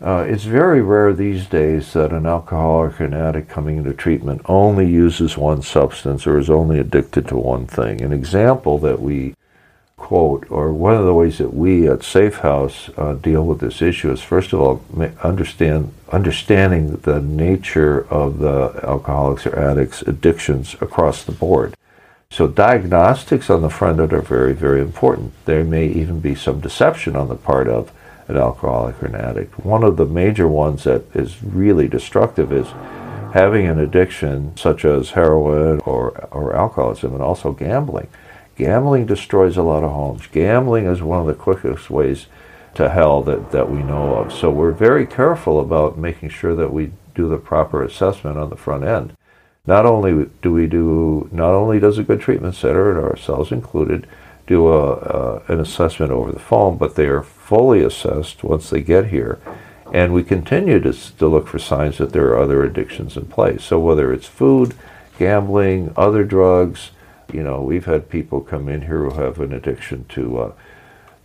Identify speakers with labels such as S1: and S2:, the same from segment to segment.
S1: Uh, it's very rare these days that an alcoholic or an addict coming into treatment only uses one substance or is only addicted to one thing. An example that we quote, or one of the ways that we at Safe House uh, deal with this issue is first of all understand understanding the nature of the alcoholics or addicts addictions across the board. So diagnostics on the front end are very, very important. There may even be some deception on the part of an alcoholic or an addict. One of the major ones that is really destructive is having an addiction such as heroin or, or alcoholism and also gambling. Gambling destroys a lot of homes. Gambling is one of the quickest ways to hell that, that we know of. So we're very careful about making sure that we do the proper assessment on the front end. Not only do we do, not only does a good treatment center, and ourselves included, do a, uh, an assessment over the phone, but they are fully assessed once they get here. And we continue to, to look for signs that there are other addictions in place. So whether it's food, gambling, other drugs, you know, we've had people come in here who have an addiction to uh,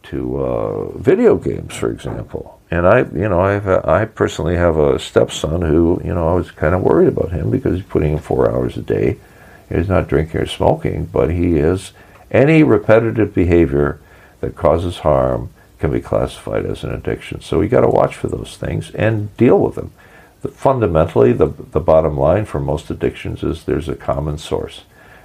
S1: to uh, video games, for example. And I, you know, I I personally have a stepson who, you know, I was kind of worried about him because he's putting in four hours a day. He's not drinking or smoking, but he is any repetitive behavior that causes harm can be classified as an addiction. So we got to watch for those things and deal with them. The, fundamentally, the, the bottom line for most addictions is there's a common source.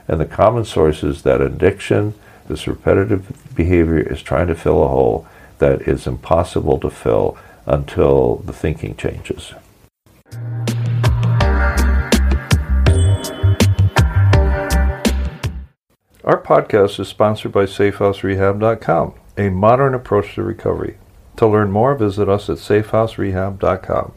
S1: And the common source is that addiction, this repetitive behavior, is trying to fill a hole that is impossible to fill until the thinking changes. Our podcast is sponsored by SafeHouseRehab.com, a modern approach to recovery. To learn more, visit us at SafeHouseRehab.com.